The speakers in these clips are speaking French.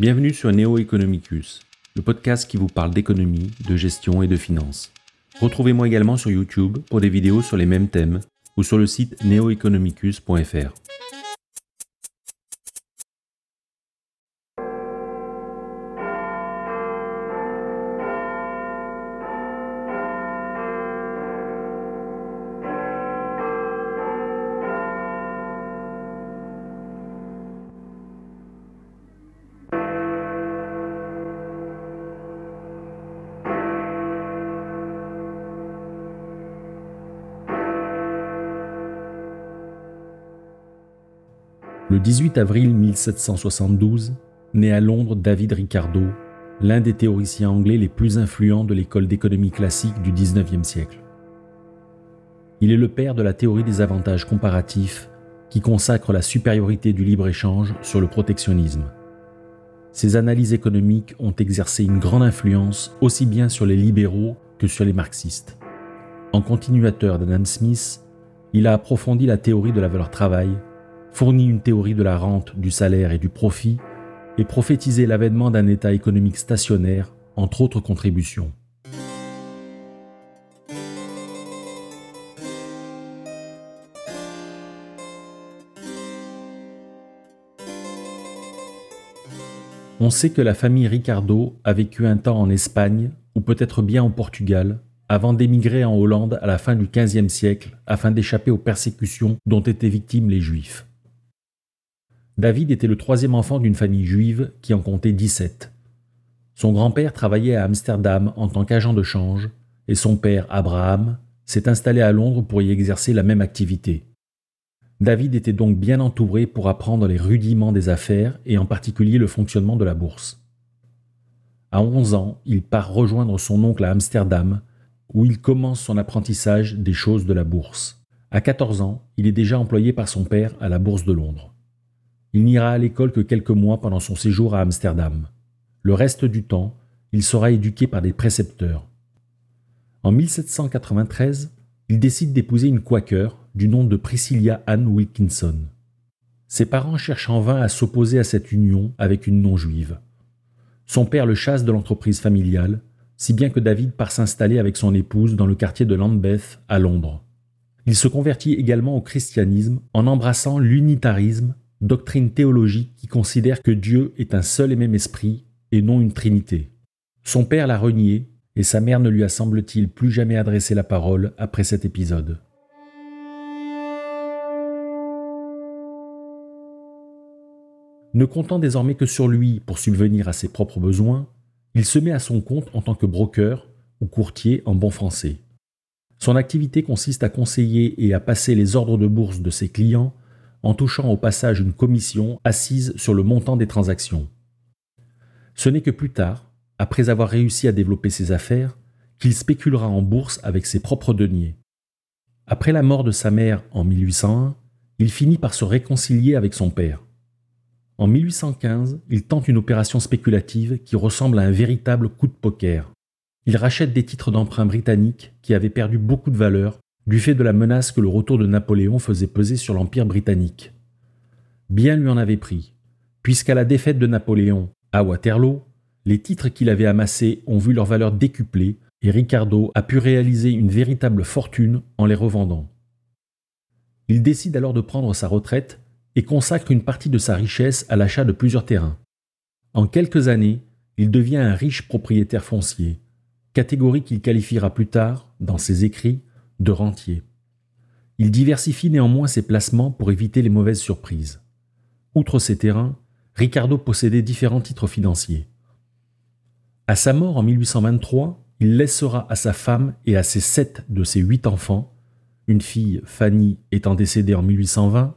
Bienvenue sur Neo Economicus, le podcast qui vous parle d'économie, de gestion et de finance. Retrouvez-moi également sur YouTube pour des vidéos sur les mêmes thèmes ou sur le site neoeconomicus.fr. Le 18 avril 1772, naît à Londres David Ricardo, l'un des théoriciens anglais les plus influents de l'école d'économie classique du XIXe siècle. Il est le père de la théorie des avantages comparatifs qui consacre la supériorité du libre-échange sur le protectionnisme. Ses analyses économiques ont exercé une grande influence aussi bien sur les libéraux que sur les marxistes. En continuateur d'Adam Smith, il a approfondi la théorie de la valeur travail fournit une théorie de la rente, du salaire et du profit, et prophétisé l'avènement d'un État économique stationnaire, entre autres contributions. On sait que la famille Ricardo a vécu un temps en Espagne, ou peut-être bien au Portugal, avant d'émigrer en Hollande à la fin du XVe siècle afin d'échapper aux persécutions dont étaient victimes les Juifs. David était le troisième enfant d'une famille juive qui en comptait 17. Son grand-père travaillait à Amsterdam en tant qu'agent de change et son père, Abraham, s'est installé à Londres pour y exercer la même activité. David était donc bien entouré pour apprendre les rudiments des affaires et en particulier le fonctionnement de la bourse. À 11 ans, il part rejoindre son oncle à Amsterdam où il commence son apprentissage des choses de la bourse. À 14 ans, il est déjà employé par son père à la bourse de Londres. Il n'ira à l'école que quelques mois pendant son séjour à Amsterdam. Le reste du temps, il sera éduqué par des précepteurs. En 1793, il décide d'épouser une quaker du nom de Priscilla Ann Wilkinson. Ses parents cherchent en vain à s'opposer à cette union avec une non-juive. Son père le chasse de l'entreprise familiale, si bien que David part s'installer avec son épouse dans le quartier de Lambeth à Londres. Il se convertit également au christianisme en embrassant l'unitarisme doctrine théologique qui considère que Dieu est un seul et même esprit et non une trinité. Son père l'a renié et sa mère ne lui a semble-t-il plus jamais adressé la parole après cet épisode. Ne comptant désormais que sur lui pour subvenir à ses propres besoins, il se met à son compte en tant que broker ou courtier en bon français. Son activité consiste à conseiller et à passer les ordres de bourse de ses clients en touchant au passage une commission assise sur le montant des transactions. Ce n'est que plus tard, après avoir réussi à développer ses affaires, qu'il spéculera en bourse avec ses propres deniers. Après la mort de sa mère en 1801, il finit par se réconcilier avec son père. En 1815, il tente une opération spéculative qui ressemble à un véritable coup de poker. Il rachète des titres d'emprunt britanniques qui avaient perdu beaucoup de valeur du fait de la menace que le retour de Napoléon faisait peser sur l'Empire britannique. Bien lui en avait pris, puisqu'à la défaite de Napoléon à Waterloo, les titres qu'il avait amassés ont vu leur valeur décuplée et Ricardo a pu réaliser une véritable fortune en les revendant. Il décide alors de prendre sa retraite et consacre une partie de sa richesse à l'achat de plusieurs terrains. En quelques années, il devient un riche propriétaire foncier, catégorie qu'il qualifiera plus tard, dans ses écrits, de rentier. Il diversifie néanmoins ses placements pour éviter les mauvaises surprises. Outre ces terrains, Ricardo possédait différents titres financiers. À sa mort en 1823, il laissera à sa femme et à ses sept de ses huit enfants, une fille, Fanny, étant décédée en 1820,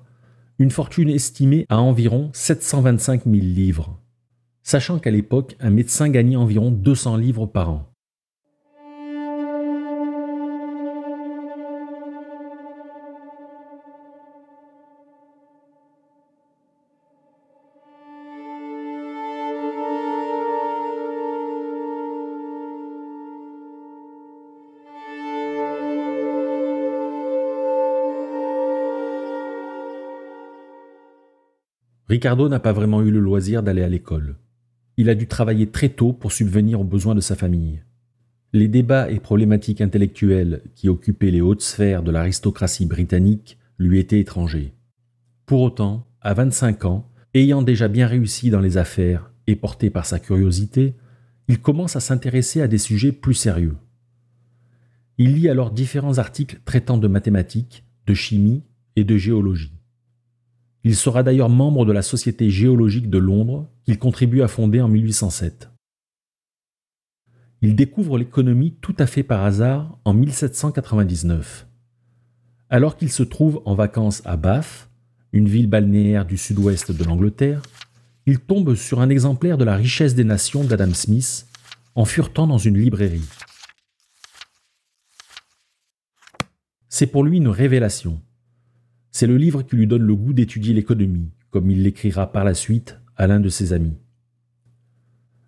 une fortune estimée à environ 725 000 livres, sachant qu'à l'époque, un médecin gagnait environ 200 livres par an. Ricardo n'a pas vraiment eu le loisir d'aller à l'école. il a dû travailler très tôt pour subvenir aux besoins de sa famille. Les débats et problématiques intellectuelles qui occupaient les hautes sphères de l'aristocratie britannique lui étaient étrangers. Pour autant, à 25 ans, ayant déjà bien réussi dans les affaires et porté par sa curiosité, il commence à s'intéresser à des sujets plus sérieux. Il lit alors différents articles traitant de mathématiques, de chimie et de géologie. Il sera d'ailleurs membre de la Société géologique de Londres qu'il contribue à fonder en 1807. Il découvre l'économie tout à fait par hasard en 1799. Alors qu'il se trouve en vacances à Bath, une ville balnéaire du sud-ouest de l'Angleterre, il tombe sur un exemplaire de La richesse des nations d'Adam Smith en furetant dans une librairie. C'est pour lui une révélation. C'est le livre qui lui donne le goût d'étudier l'économie, comme il l'écrira par la suite à l'un de ses amis.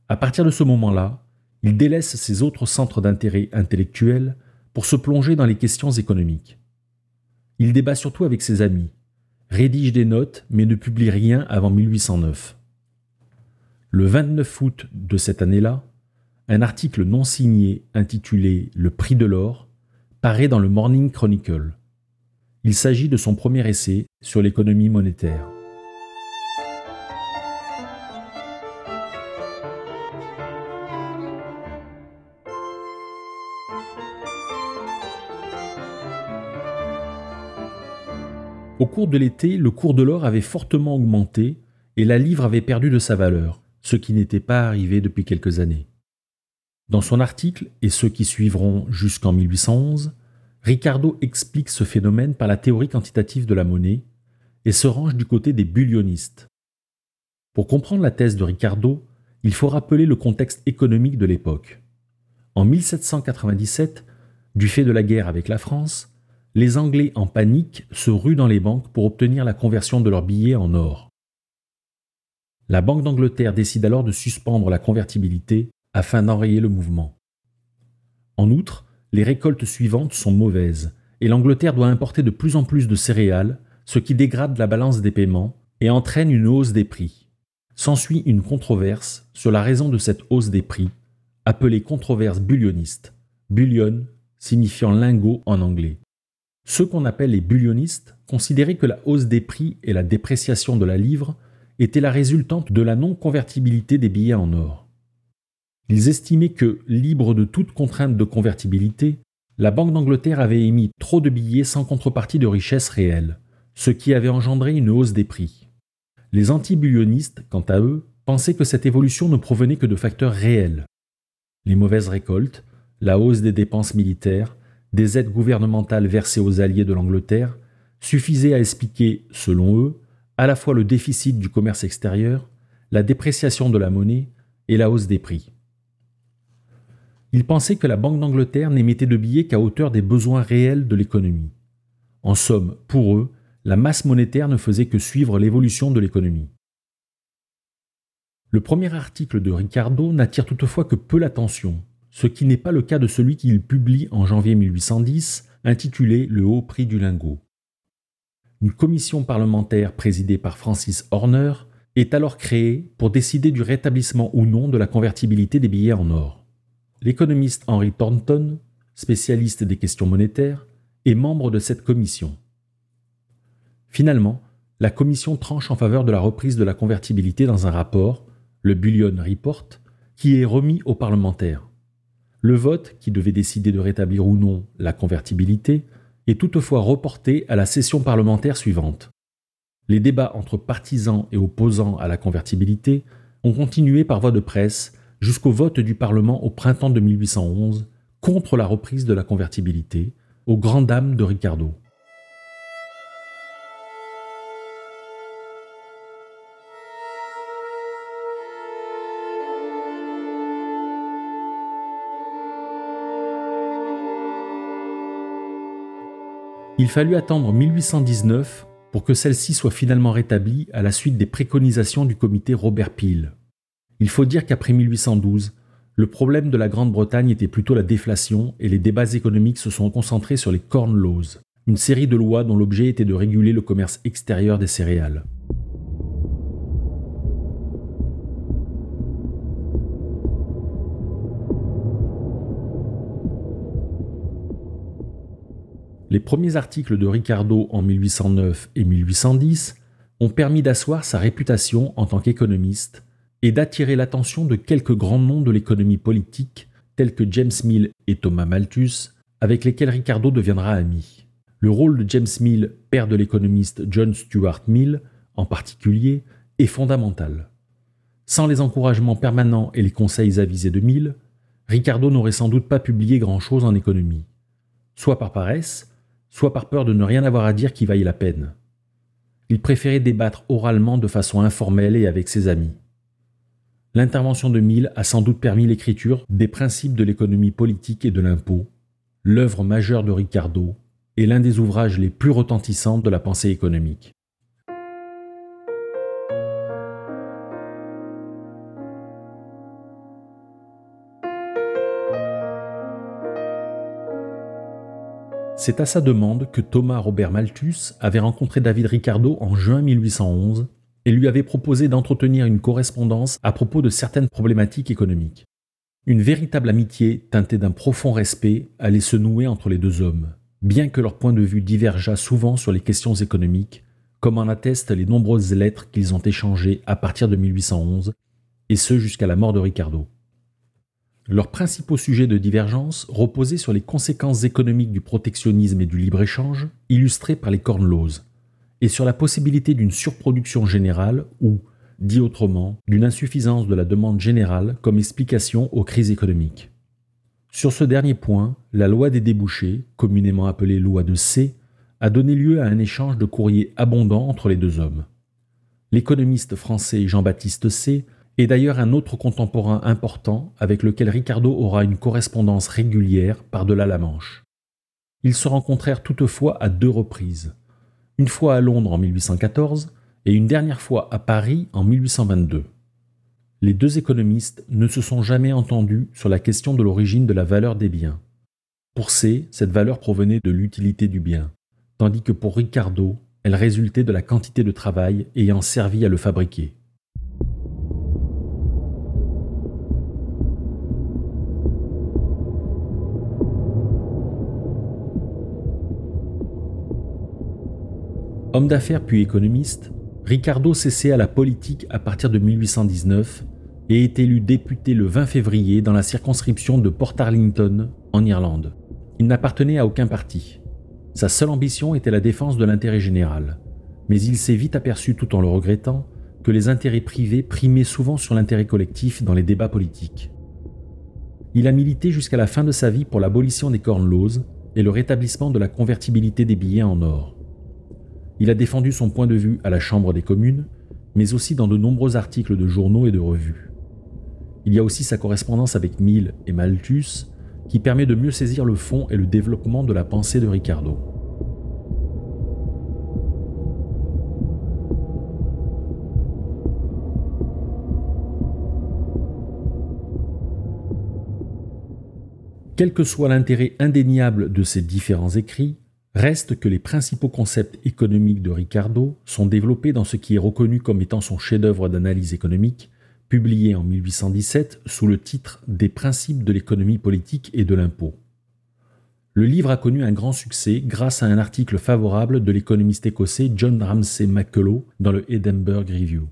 À partir de ce moment-là, il délaisse ses autres centres d'intérêt intellectuels pour se plonger dans les questions économiques. Il débat surtout avec ses amis, rédige des notes mais ne publie rien avant 1809. Le 29 août de cette année-là, un article non signé intitulé Le prix de l'or paraît dans le Morning Chronicle. Il s'agit de son premier essai sur l'économie monétaire. Au cours de l'été, le cours de l'or avait fortement augmenté et la livre avait perdu de sa valeur, ce qui n'était pas arrivé depuis quelques années. Dans son article et ceux qui suivront jusqu'en 1811, Ricardo explique ce phénomène par la théorie quantitative de la monnaie et se range du côté des bullionistes. Pour comprendre la thèse de Ricardo, il faut rappeler le contexte économique de l'époque. En 1797, du fait de la guerre avec la France, les Anglais en panique se ruent dans les banques pour obtenir la conversion de leurs billets en or. La Banque d'Angleterre décide alors de suspendre la convertibilité afin d'enrayer le mouvement. En outre, les récoltes suivantes sont mauvaises, et l'Angleterre doit importer de plus en plus de céréales, ce qui dégrade la balance des paiements et entraîne une hausse des prix. S'ensuit une controverse sur la raison de cette hausse des prix, appelée controverse bullioniste, bullion signifiant lingot en anglais. Ceux qu'on appelle les bullionistes considéraient que la hausse des prix et la dépréciation de la livre étaient la résultante de la non-convertibilité des billets en or. Ils estimaient que, libre de toute contrainte de convertibilité, la Banque d'Angleterre avait émis trop de billets sans contrepartie de richesse réelle, ce qui avait engendré une hausse des prix. Les anti-bullonistes, quant à eux, pensaient que cette évolution ne provenait que de facteurs réels. Les mauvaises récoltes, la hausse des dépenses militaires, des aides gouvernementales versées aux alliés de l'Angleterre suffisaient à expliquer, selon eux, à la fois le déficit du commerce extérieur, la dépréciation de la monnaie et la hausse des prix. Ils pensaient que la Banque d'Angleterre n'émettait de billets qu'à hauteur des besoins réels de l'économie. En somme, pour eux, la masse monétaire ne faisait que suivre l'évolution de l'économie. Le premier article de Ricardo n'attire toutefois que peu l'attention, ce qui n'est pas le cas de celui qu'il publie en janvier 1810, intitulé Le haut prix du lingot. Une commission parlementaire présidée par Francis Horner est alors créée pour décider du rétablissement ou non de la convertibilité des billets en or l'économiste Henry Thornton, spécialiste des questions monétaires, est membre de cette commission. Finalement, la commission tranche en faveur de la reprise de la convertibilité dans un rapport, le Bullion Report, qui est remis aux parlementaires. Le vote, qui devait décider de rétablir ou non la convertibilité, est toutefois reporté à la session parlementaire suivante. Les débats entre partisans et opposants à la convertibilité ont continué par voie de presse jusqu'au vote du Parlement au printemps de 1811 contre la reprise de la convertibilité, aux grandes dames de Ricardo. Il fallut attendre 1819 pour que celle-ci soit finalement rétablie à la suite des préconisations du comité Robert Peel. Il faut dire qu'après 1812, le problème de la Grande-Bretagne était plutôt la déflation et les débats économiques se sont concentrés sur les Corn Laws, une série de lois dont l'objet était de réguler le commerce extérieur des céréales. Les premiers articles de Ricardo en 1809 et 1810 ont permis d'asseoir sa réputation en tant qu'économiste et d'attirer l'attention de quelques grands noms de l'économie politique tels que James Mill et Thomas Malthus, avec lesquels Ricardo deviendra ami. Le rôle de James Mill, père de l'économiste John Stuart Mill, en particulier, est fondamental. Sans les encouragements permanents et les conseils avisés de Mill, Ricardo n'aurait sans doute pas publié grand-chose en économie, soit par paresse, soit par peur de ne rien avoir à dire qui vaille la peine. Il préférait débattre oralement de façon informelle et avec ses amis. L'intervention de Mill a sans doute permis l'écriture des principes de l'économie politique et de l'impôt, l'œuvre majeure de Ricardo et l'un des ouvrages les plus retentissants de la pensée économique. C'est à sa demande que Thomas Robert Malthus avait rencontré David Ricardo en juin 1811 et lui avait proposé d'entretenir une correspondance à propos de certaines problématiques économiques. Une véritable amitié teintée d'un profond respect allait se nouer entre les deux hommes, bien que leur point de vue divergeât souvent sur les questions économiques, comme en attestent les nombreuses lettres qu'ils ont échangées à partir de 1811, et ce jusqu'à la mort de Ricardo. Leurs principaux sujets de divergence reposaient sur les conséquences économiques du protectionnisme et du libre-échange, illustrés par les Corn Laws, et sur la possibilité d'une surproduction générale ou, dit autrement, d'une insuffisance de la demande générale comme explication aux crises économiques. Sur ce dernier point, la loi des débouchés, communément appelée loi de C, a donné lieu à un échange de courriers abondant entre les deux hommes. L'économiste français Jean-Baptiste C est d'ailleurs un autre contemporain important avec lequel Ricardo aura une correspondance régulière par-delà la Manche. Ils se rencontrèrent toutefois à deux reprises, une fois à Londres en 1814 et une dernière fois à Paris en 1822. Les deux économistes ne se sont jamais entendus sur la question de l'origine de la valeur des biens. Pour C, cette valeur provenait de l'utilité du bien, tandis que pour Ricardo, elle résultait de la quantité de travail ayant servi à le fabriquer. Homme d'affaires puis économiste, Ricardo cessait à la politique à partir de 1819 et est élu député le 20 février dans la circonscription de Port Arlington, en Irlande. Il n'appartenait à aucun parti. Sa seule ambition était la défense de l'intérêt général, mais il s'est vite aperçu, tout en le regrettant, que les intérêts privés primaient souvent sur l'intérêt collectif dans les débats politiques. Il a milité jusqu'à la fin de sa vie pour l'abolition des corn laws et le rétablissement de la convertibilité des billets en or. Il a défendu son point de vue à la Chambre des communes, mais aussi dans de nombreux articles de journaux et de revues. Il y a aussi sa correspondance avec Mill et Malthus, qui permet de mieux saisir le fond et le développement de la pensée de Ricardo. Quel que soit l'intérêt indéniable de ces différents écrits, Reste que les principaux concepts économiques de Ricardo sont développés dans ce qui est reconnu comme étant son chef-d'œuvre d'analyse économique, publié en 1817 sous le titre Des principes de l'économie politique et de l'impôt. Le livre a connu un grand succès grâce à un article favorable de l'économiste écossais John Ramsay McCullough dans le Edinburgh Review.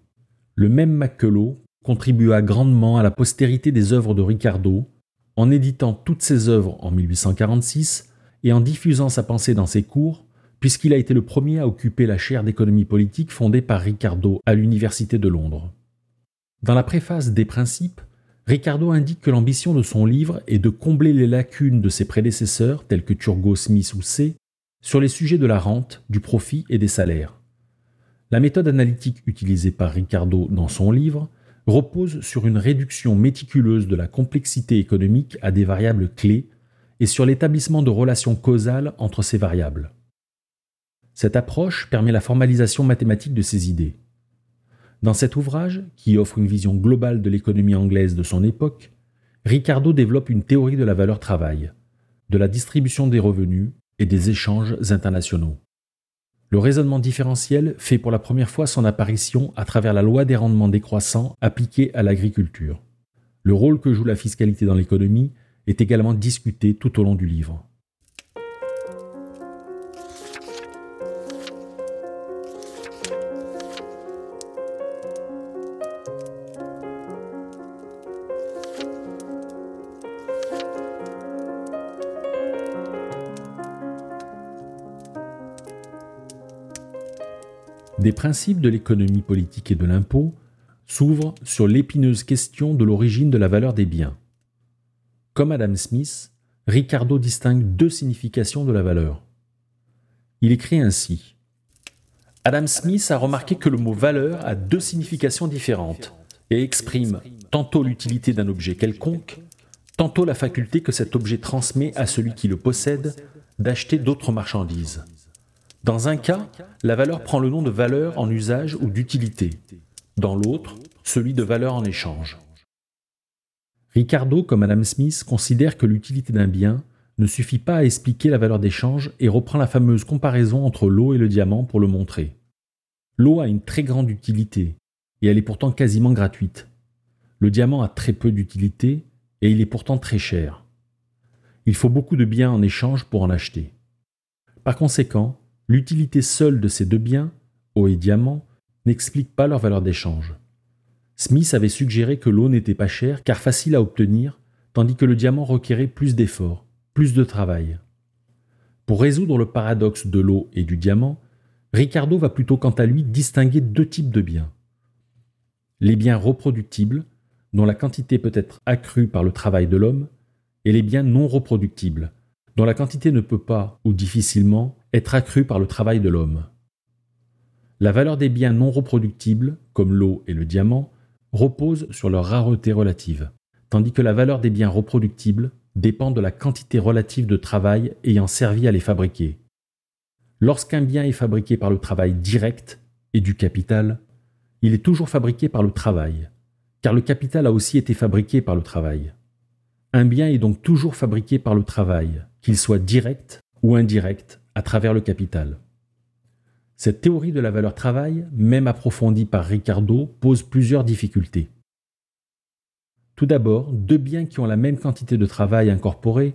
Le même McCullough contribua grandement à la postérité des œuvres de Ricardo en éditant toutes ses œuvres en 1846 et en diffusant sa pensée dans ses cours, puisqu'il a été le premier à occuper la chaire d'économie politique fondée par Ricardo à l'Université de Londres. Dans la préface des principes, Ricardo indique que l'ambition de son livre est de combler les lacunes de ses prédécesseurs tels que Turgot Smith ou C sur les sujets de la rente, du profit et des salaires. La méthode analytique utilisée par Ricardo dans son livre repose sur une réduction méticuleuse de la complexité économique à des variables clés et sur l'établissement de relations causales entre ces variables. Cette approche permet la formalisation mathématique de ces idées. Dans cet ouvrage, qui offre une vision globale de l'économie anglaise de son époque, Ricardo développe une théorie de la valeur travail, de la distribution des revenus et des échanges internationaux. Le raisonnement différentiel fait pour la première fois son apparition à travers la loi des rendements décroissants appliquée à l'agriculture. Le rôle que joue la fiscalité dans l'économie est également discutée tout au long du livre. des principes de l'économie politique et de l'impôt s'ouvrent sur l'épineuse question de l'origine de la valeur des biens. Comme Adam Smith, Ricardo distingue deux significations de la valeur. Il écrit ainsi Adam Smith a remarqué que le mot valeur a deux significations différentes et exprime tantôt l'utilité d'un objet quelconque, tantôt la faculté que cet objet transmet à celui qui le possède d'acheter d'autres marchandises. Dans un cas, la valeur prend le nom de valeur en usage ou d'utilité. Dans l'autre, celui de valeur en échange. Ricardo, comme Adam Smith, considère que l'utilité d'un bien ne suffit pas à expliquer la valeur d'échange et reprend la fameuse comparaison entre l'eau et le diamant pour le montrer. L'eau a une très grande utilité, et elle est pourtant quasiment gratuite. Le diamant a très peu d'utilité, et il est pourtant très cher. Il faut beaucoup de biens en échange pour en acheter. Par conséquent, l'utilité seule de ces deux biens, eau et diamant, n'explique pas leur valeur d'échange. Smith avait suggéré que l'eau n'était pas chère car facile à obtenir, tandis que le diamant requérait plus d'efforts, plus de travail. Pour résoudre le paradoxe de l'eau et du diamant, Ricardo va plutôt quant à lui distinguer deux types de biens. Les biens reproductibles, dont la quantité peut être accrue par le travail de l'homme, et les biens non reproductibles, dont la quantité ne peut pas, ou difficilement, être accrue par le travail de l'homme. La valeur des biens non reproductibles, comme l'eau et le diamant, repose sur leur rareté relative, tandis que la valeur des biens reproductibles dépend de la quantité relative de travail ayant servi à les fabriquer. Lorsqu'un bien est fabriqué par le travail direct et du capital, il est toujours fabriqué par le travail, car le capital a aussi été fabriqué par le travail. Un bien est donc toujours fabriqué par le travail, qu'il soit direct ou indirect à travers le capital. Cette théorie de la valeur travail, même approfondie par Ricardo, pose plusieurs difficultés. Tout d'abord, deux biens qui ont la même quantité de travail incorporé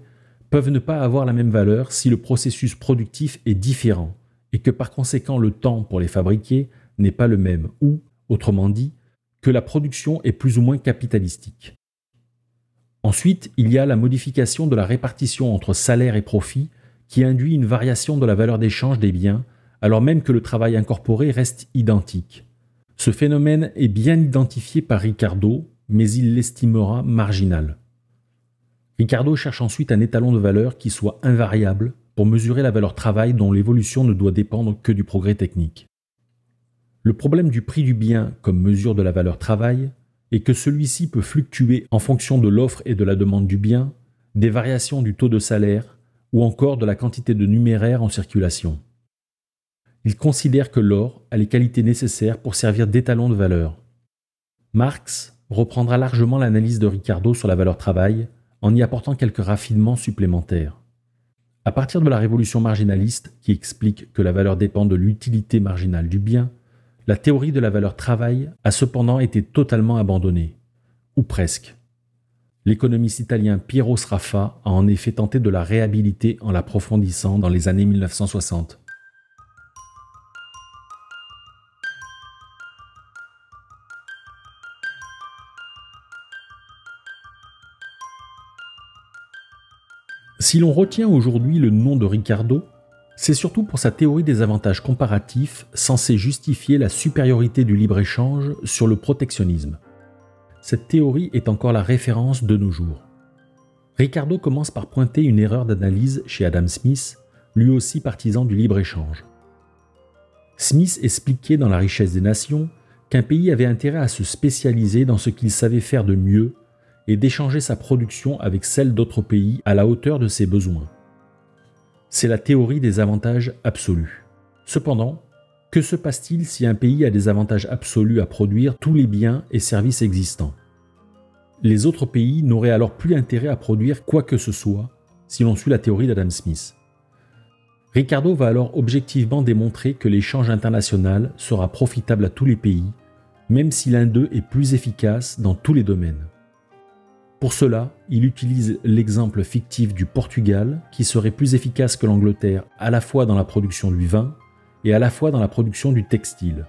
peuvent ne pas avoir la même valeur si le processus productif est différent et que par conséquent le temps pour les fabriquer n'est pas le même ou, autrement dit, que la production est plus ou moins capitalistique. Ensuite, il y a la modification de la répartition entre salaire et profit qui induit une variation de la valeur d'échange des biens alors même que le travail incorporé reste identique. Ce phénomène est bien identifié par Ricardo, mais il l'estimera marginal. Ricardo cherche ensuite un étalon de valeur qui soit invariable pour mesurer la valeur travail dont l'évolution ne doit dépendre que du progrès technique. Le problème du prix du bien comme mesure de la valeur travail est que celui-ci peut fluctuer en fonction de l'offre et de la demande du bien, des variations du taux de salaire ou encore de la quantité de numéraire en circulation. Il considère que l'or a les qualités nécessaires pour servir d'étalon de valeur. Marx reprendra largement l'analyse de Ricardo sur la valeur travail en y apportant quelques raffinements supplémentaires. À partir de la révolution marginaliste qui explique que la valeur dépend de l'utilité marginale du bien, la théorie de la valeur travail a cependant été totalement abandonnée, ou presque. L'économiste italien Piero Sraffa a en effet tenté de la réhabiliter en l'approfondissant dans les années 1960. Si l'on retient aujourd'hui le nom de Ricardo, c'est surtout pour sa théorie des avantages comparatifs censée justifier la supériorité du libre-échange sur le protectionnisme. Cette théorie est encore la référence de nos jours. Ricardo commence par pointer une erreur d'analyse chez Adam Smith, lui aussi partisan du libre-échange. Smith expliquait dans La richesse des nations qu'un pays avait intérêt à se spécialiser dans ce qu'il savait faire de mieux et d'échanger sa production avec celle d'autres pays à la hauteur de ses besoins. C'est la théorie des avantages absolus. Cependant, que se passe-t-il si un pays a des avantages absolus à produire tous les biens et services existants? Les autres pays n'auraient alors plus intérêt à produire quoi que ce soit si l'on suit la théorie d'Adam Smith. Ricardo va alors objectivement démontrer que l'échange international sera profitable à tous les pays, même si l'un d'eux est plus efficace dans tous les domaines. Pour cela, il utilise l'exemple fictif du Portugal, qui serait plus efficace que l'Angleterre à la fois dans la production du vin et à la fois dans la production du textile.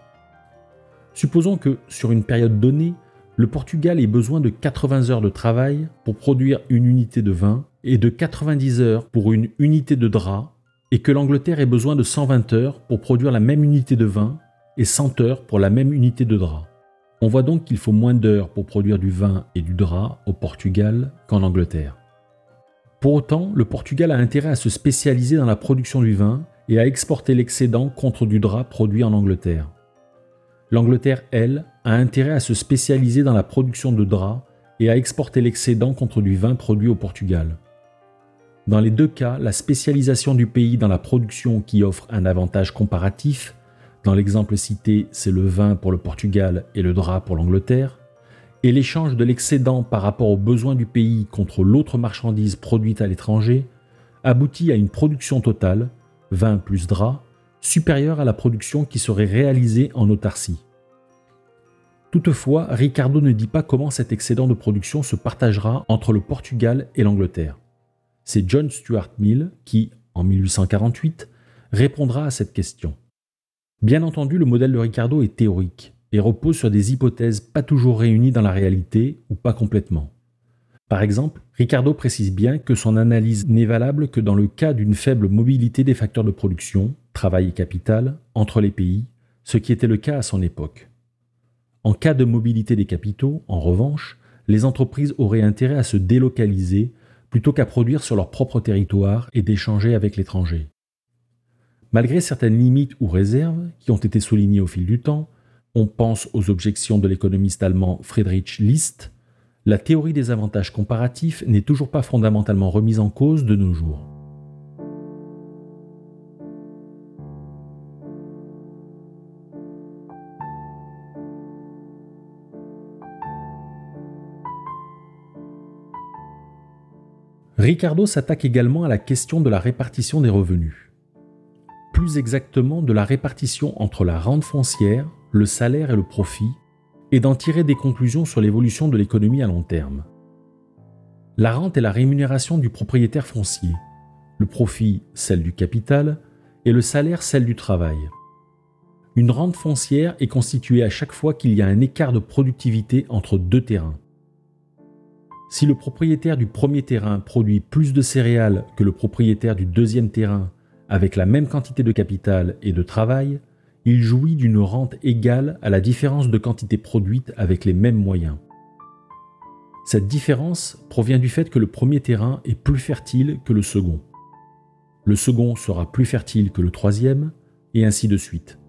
Supposons que, sur une période donnée, le Portugal ait besoin de 80 heures de travail pour produire une unité de vin et de 90 heures pour une unité de drap, et que l'Angleterre ait besoin de 120 heures pour produire la même unité de vin et 100 heures pour la même unité de drap. On voit donc qu'il faut moins d'heures pour produire du vin et du drap au Portugal qu'en Angleterre. Pour autant, le Portugal a intérêt à se spécialiser dans la production du vin et à exporter l'excédent contre du drap produit en Angleterre. L'Angleterre, elle, a intérêt à se spécialiser dans la production de draps et à exporter l'excédent contre du vin produit au Portugal. Dans les deux cas, la spécialisation du pays dans la production qui offre un avantage comparatif, dans l'exemple cité, c'est le vin pour le Portugal et le drap pour l'Angleterre, et l'échange de l'excédent par rapport aux besoins du pays contre l'autre marchandise produite à l'étranger, aboutit à une production totale, vin plus drap, supérieure à la production qui serait réalisée en autarcie. Toutefois, Ricardo ne dit pas comment cet excédent de production se partagera entre le Portugal et l'Angleterre. C'est John Stuart Mill qui, en 1848, répondra à cette question. Bien entendu, le modèle de Ricardo est théorique et repose sur des hypothèses pas toujours réunies dans la réalité ou pas complètement. Par exemple, Ricardo précise bien que son analyse n'est valable que dans le cas d'une faible mobilité des facteurs de production, travail et capital, entre les pays, ce qui était le cas à son époque. En cas de mobilité des capitaux, en revanche, les entreprises auraient intérêt à se délocaliser plutôt qu'à produire sur leur propre territoire et d'échanger avec l'étranger. Malgré certaines limites ou réserves qui ont été soulignées au fil du temps, on pense aux objections de l'économiste allemand Friedrich List, la théorie des avantages comparatifs n'est toujours pas fondamentalement remise en cause de nos jours. Ricardo s'attaque également à la question de la répartition des revenus. Plus exactement de la répartition entre la rente foncière, le salaire et le profit, et d'en tirer des conclusions sur l'évolution de l'économie à long terme. La rente est la rémunération du propriétaire foncier, le profit celle du capital et le salaire celle du travail. Une rente foncière est constituée à chaque fois qu'il y a un écart de productivité entre deux terrains. Si le propriétaire du premier terrain produit plus de céréales que le propriétaire du deuxième terrain avec la même quantité de capital et de travail, il jouit d'une rente égale à la différence de quantité produite avec les mêmes moyens. Cette différence provient du fait que le premier terrain est plus fertile que le second. Le second sera plus fertile que le troisième, et ainsi de suite.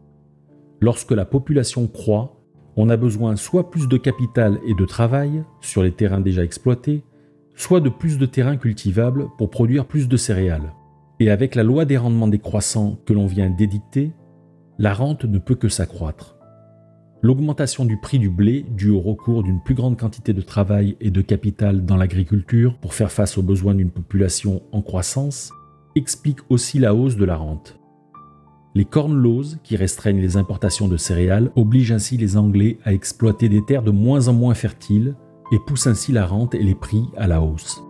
Lorsque la population croît, on a besoin soit plus de capital et de travail sur les terrains déjà exploités, soit de plus de terrains cultivables pour produire plus de céréales. Et avec la loi des rendements décroissants que l'on vient d'édicter, la rente ne peut que s'accroître. L'augmentation du prix du blé, due au recours d'une plus grande quantité de travail et de capital dans l'agriculture pour faire face aux besoins d'une population en croissance, explique aussi la hausse de la rente. Les corn laws, qui restreignent les importations de céréales, obligent ainsi les Anglais à exploiter des terres de moins en moins fertiles et poussent ainsi la rente et les prix à la hausse.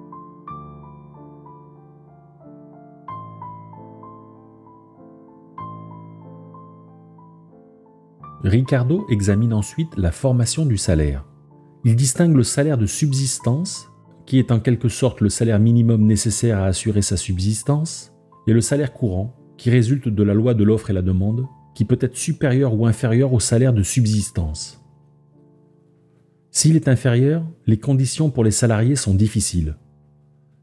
Ricardo examine ensuite la formation du salaire. Il distingue le salaire de subsistance, qui est en quelque sorte le salaire minimum nécessaire à assurer sa subsistance, et le salaire courant, qui résulte de la loi de l'offre et la demande, qui peut être supérieur ou inférieur au salaire de subsistance. S'il est inférieur, les conditions pour les salariés sont difficiles.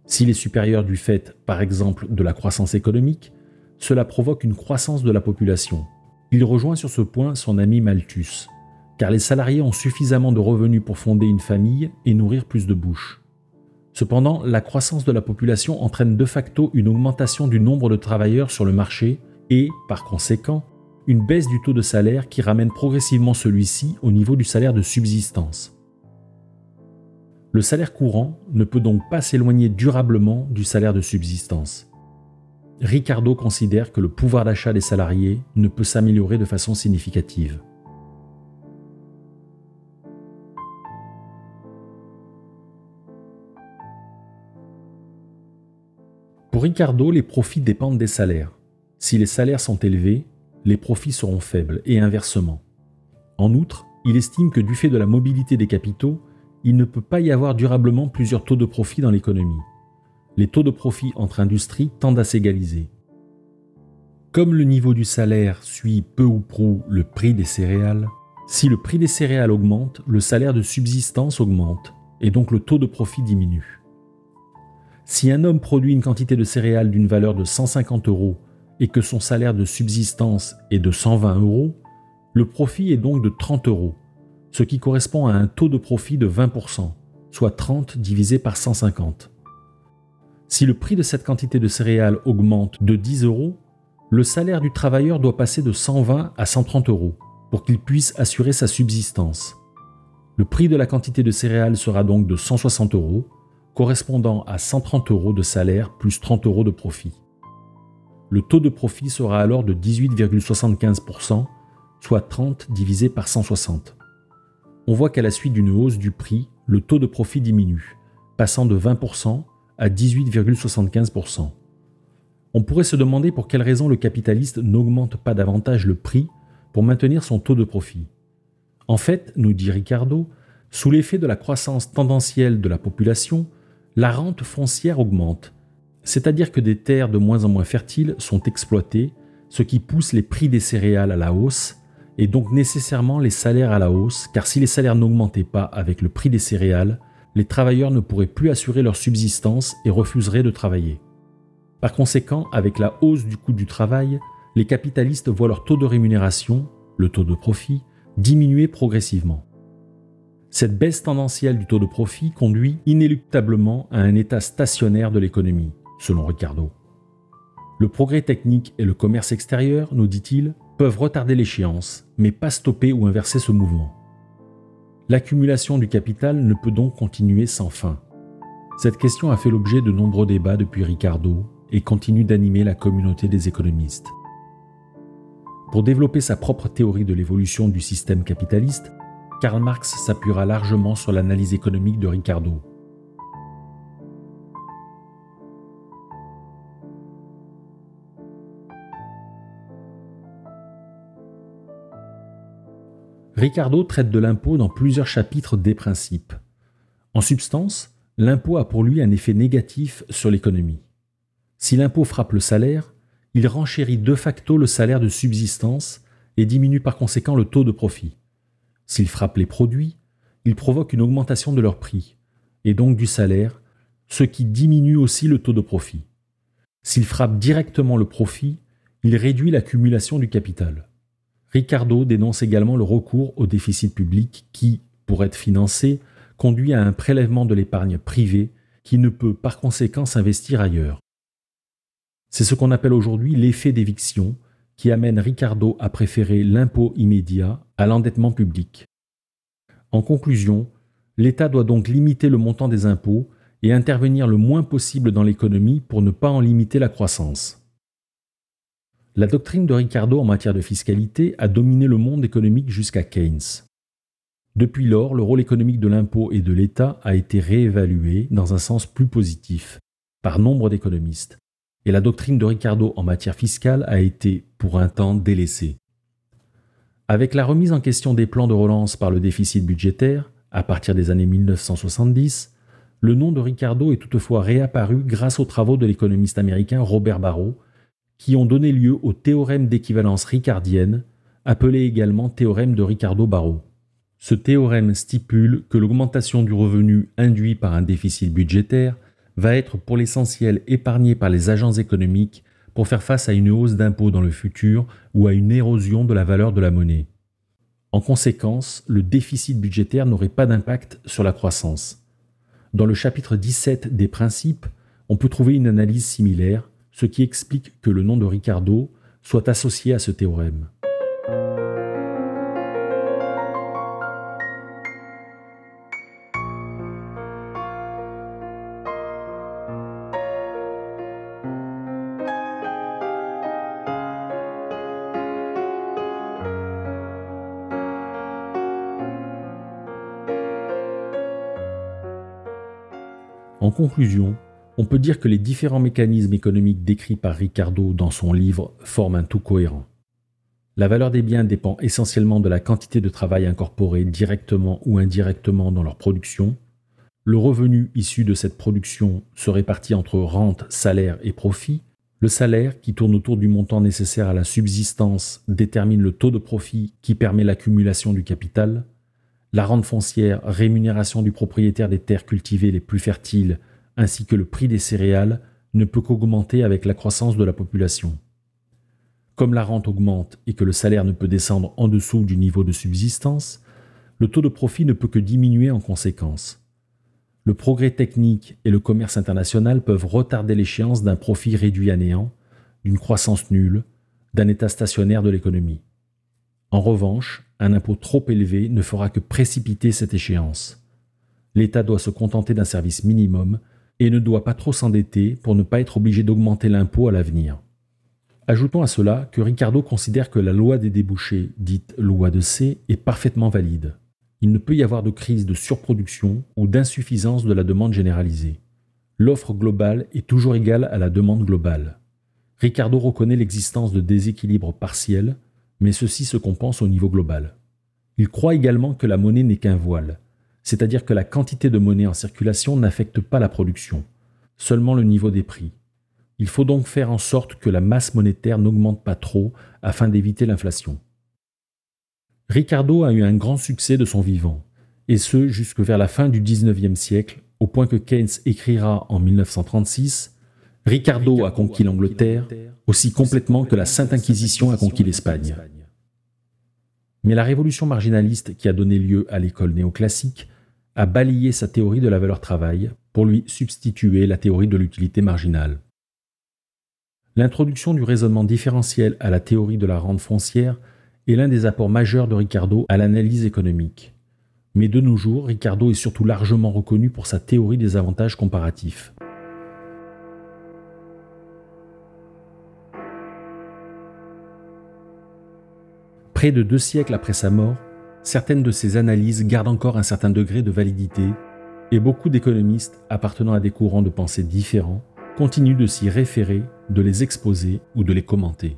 S'il est supérieur du fait, par exemple, de la croissance économique, cela provoque une croissance de la population, il rejoint sur ce point son ami Malthus, car les salariés ont suffisamment de revenus pour fonder une famille et nourrir plus de bouches. Cependant, la croissance de la population entraîne de facto une augmentation du nombre de travailleurs sur le marché et, par conséquent, une baisse du taux de salaire qui ramène progressivement celui-ci au niveau du salaire de subsistance. Le salaire courant ne peut donc pas s'éloigner durablement du salaire de subsistance. Ricardo considère que le pouvoir d'achat des salariés ne peut s'améliorer de façon significative. Pour Ricardo, les profits dépendent des salaires. Si les salaires sont élevés, les profits seront faibles et inversement. En outre, il estime que du fait de la mobilité des capitaux, il ne peut pas y avoir durablement plusieurs taux de profit dans l'économie les taux de profit entre industries tendent à s'égaliser. comme le niveau du salaire suit peu ou prou le prix des céréales, si le prix des céréales augmente, le salaire de subsistance augmente, et donc le taux de profit diminue. Si un homme produit une quantité de céréales d'une valeur de 150 euros et que son salaire de subsistance est de 120 euros, le profit est donc de 30 euros, ce qui correspond à un taux de profit de 20%, soit 30 divisé par 150. Si le prix de cette quantité de céréales augmente de 10 euros, le salaire du travailleur doit passer de 120 à 130 euros pour qu'il puisse assurer sa subsistance. Le prix de la quantité de céréales sera donc de 160 euros, correspondant à 130 euros de salaire plus 30 euros de profit. Le taux de profit sera alors de 18,75%, soit 30 divisé par 160. On voit qu'à la suite d'une hausse du prix, le taux de profit diminue, passant de 20% à 18,75%. On pourrait se demander pour quelle raison le capitaliste n'augmente pas davantage le prix pour maintenir son taux de profit. En fait, nous dit Ricardo, sous l'effet de la croissance tendancielle de la population, la rente foncière augmente, c'est-à-dire que des terres de moins en moins fertiles sont exploitées, ce qui pousse les prix des céréales à la hausse, et donc nécessairement les salaires à la hausse, car si les salaires n'augmentaient pas avec le prix des céréales, les travailleurs ne pourraient plus assurer leur subsistance et refuseraient de travailler. Par conséquent, avec la hausse du coût du travail, les capitalistes voient leur taux de rémunération, le taux de profit, diminuer progressivement. Cette baisse tendancielle du taux de profit conduit inéluctablement à un état stationnaire de l'économie, selon Ricardo. Le progrès technique et le commerce extérieur, nous dit-il, peuvent retarder l'échéance, mais pas stopper ou inverser ce mouvement. L'accumulation du capital ne peut donc continuer sans fin. Cette question a fait l'objet de nombreux débats depuis Ricardo et continue d'animer la communauté des économistes. Pour développer sa propre théorie de l'évolution du système capitaliste, Karl Marx s'appuiera largement sur l'analyse économique de Ricardo. Ricardo traite de l'impôt dans plusieurs chapitres des principes. En substance, l'impôt a pour lui un effet négatif sur l'économie. Si l'impôt frappe le salaire, il renchérit de facto le salaire de subsistance et diminue par conséquent le taux de profit. S'il frappe les produits, il provoque une augmentation de leur prix, et donc du salaire, ce qui diminue aussi le taux de profit. S'il frappe directement le profit, il réduit l'accumulation du capital. Ricardo dénonce également le recours au déficit public qui, pour être financé, conduit à un prélèvement de l'épargne privée qui ne peut par conséquent s'investir ailleurs. C'est ce qu'on appelle aujourd'hui l'effet d'éviction qui amène Ricardo à préférer l'impôt immédiat à l'endettement public. En conclusion, l'État doit donc limiter le montant des impôts et intervenir le moins possible dans l'économie pour ne pas en limiter la croissance. La doctrine de Ricardo en matière de fiscalité a dominé le monde économique jusqu'à Keynes. Depuis lors, le rôle économique de l'impôt et de l'État a été réévalué dans un sens plus positif par nombre d'économistes, et la doctrine de Ricardo en matière fiscale a été, pour un temps, délaissée. Avec la remise en question des plans de relance par le déficit budgétaire, à partir des années 1970, le nom de Ricardo est toutefois réapparu grâce aux travaux de l'économiste américain Robert Barrow, qui ont donné lieu au théorème d'équivalence ricardienne, appelé également théorème de Ricardo-Barreau. Ce théorème stipule que l'augmentation du revenu induit par un déficit budgétaire va être pour l'essentiel épargnée par les agents économiques pour faire face à une hausse d'impôts dans le futur ou à une érosion de la valeur de la monnaie. En conséquence, le déficit budgétaire n'aurait pas d'impact sur la croissance. Dans le chapitre 17 des principes, on peut trouver une analyse similaire ce qui explique que le nom de Ricardo soit associé à ce théorème. En conclusion, on peut dire que les différents mécanismes économiques décrits par Ricardo dans son livre forment un tout cohérent. La valeur des biens dépend essentiellement de la quantité de travail incorporé directement ou indirectement dans leur production. Le revenu issu de cette production se répartit entre rente, salaire et profit, Le salaire, qui tourne autour du montant nécessaire à la subsistance, détermine le taux de profit qui permet l'accumulation du capital. La rente foncière, rémunération du propriétaire des terres cultivées les plus fertiles, ainsi que le prix des céréales, ne peut qu'augmenter avec la croissance de la population. Comme la rente augmente et que le salaire ne peut descendre en dessous du niveau de subsistance, le taux de profit ne peut que diminuer en conséquence. Le progrès technique et le commerce international peuvent retarder l'échéance d'un profit réduit à néant, d'une croissance nulle, d'un état stationnaire de l'économie. En revanche, un impôt trop élevé ne fera que précipiter cette échéance. L'État doit se contenter d'un service minimum et ne doit pas trop s'endetter pour ne pas être obligé d'augmenter l'impôt à l'avenir. Ajoutons à cela que Ricardo considère que la loi des débouchés, dite loi de C, est parfaitement valide. Il ne peut y avoir de crise de surproduction ou d'insuffisance de la demande généralisée. L'offre globale est toujours égale à la demande globale. Ricardo reconnaît l'existence de déséquilibres partiels, mais ceci se compense au niveau global. Il croit également que la monnaie n'est qu'un voile, c'est-à-dire que la quantité de monnaie en circulation n'affecte pas la production, seulement le niveau des prix. Il faut donc faire en sorte que la masse monétaire n'augmente pas trop afin d'éviter l'inflation. Ricardo a eu un grand succès de son vivant, et ce jusque vers la fin du XIXe siècle, au point que Keynes écrira en 1936 Ricardo a conquis l'Angleterre aussi complètement que la Sainte Inquisition a conquis l'Espagne. Mais la révolution marginaliste qui a donné lieu à l'école néoclassique a balayé sa théorie de la valeur travail pour lui substituer la théorie de l'utilité marginale. L'introduction du raisonnement différentiel à la théorie de la rente foncière est l'un des apports majeurs de Ricardo à l'analyse économique. Mais de nos jours, Ricardo est surtout largement reconnu pour sa théorie des avantages comparatifs. Près de deux siècles après sa mort, certaines de ses analyses gardent encore un certain degré de validité, et beaucoup d'économistes appartenant à des courants de pensée différents continue de s'y référer, de les exposer ou de les commenter.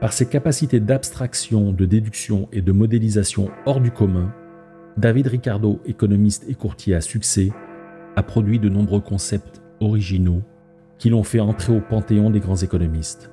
Par ses capacités d'abstraction, de déduction et de modélisation hors du commun, David Ricardo, économiste et courtier à succès, a produit de nombreux concepts originaux qui l'ont fait entrer au panthéon des grands économistes.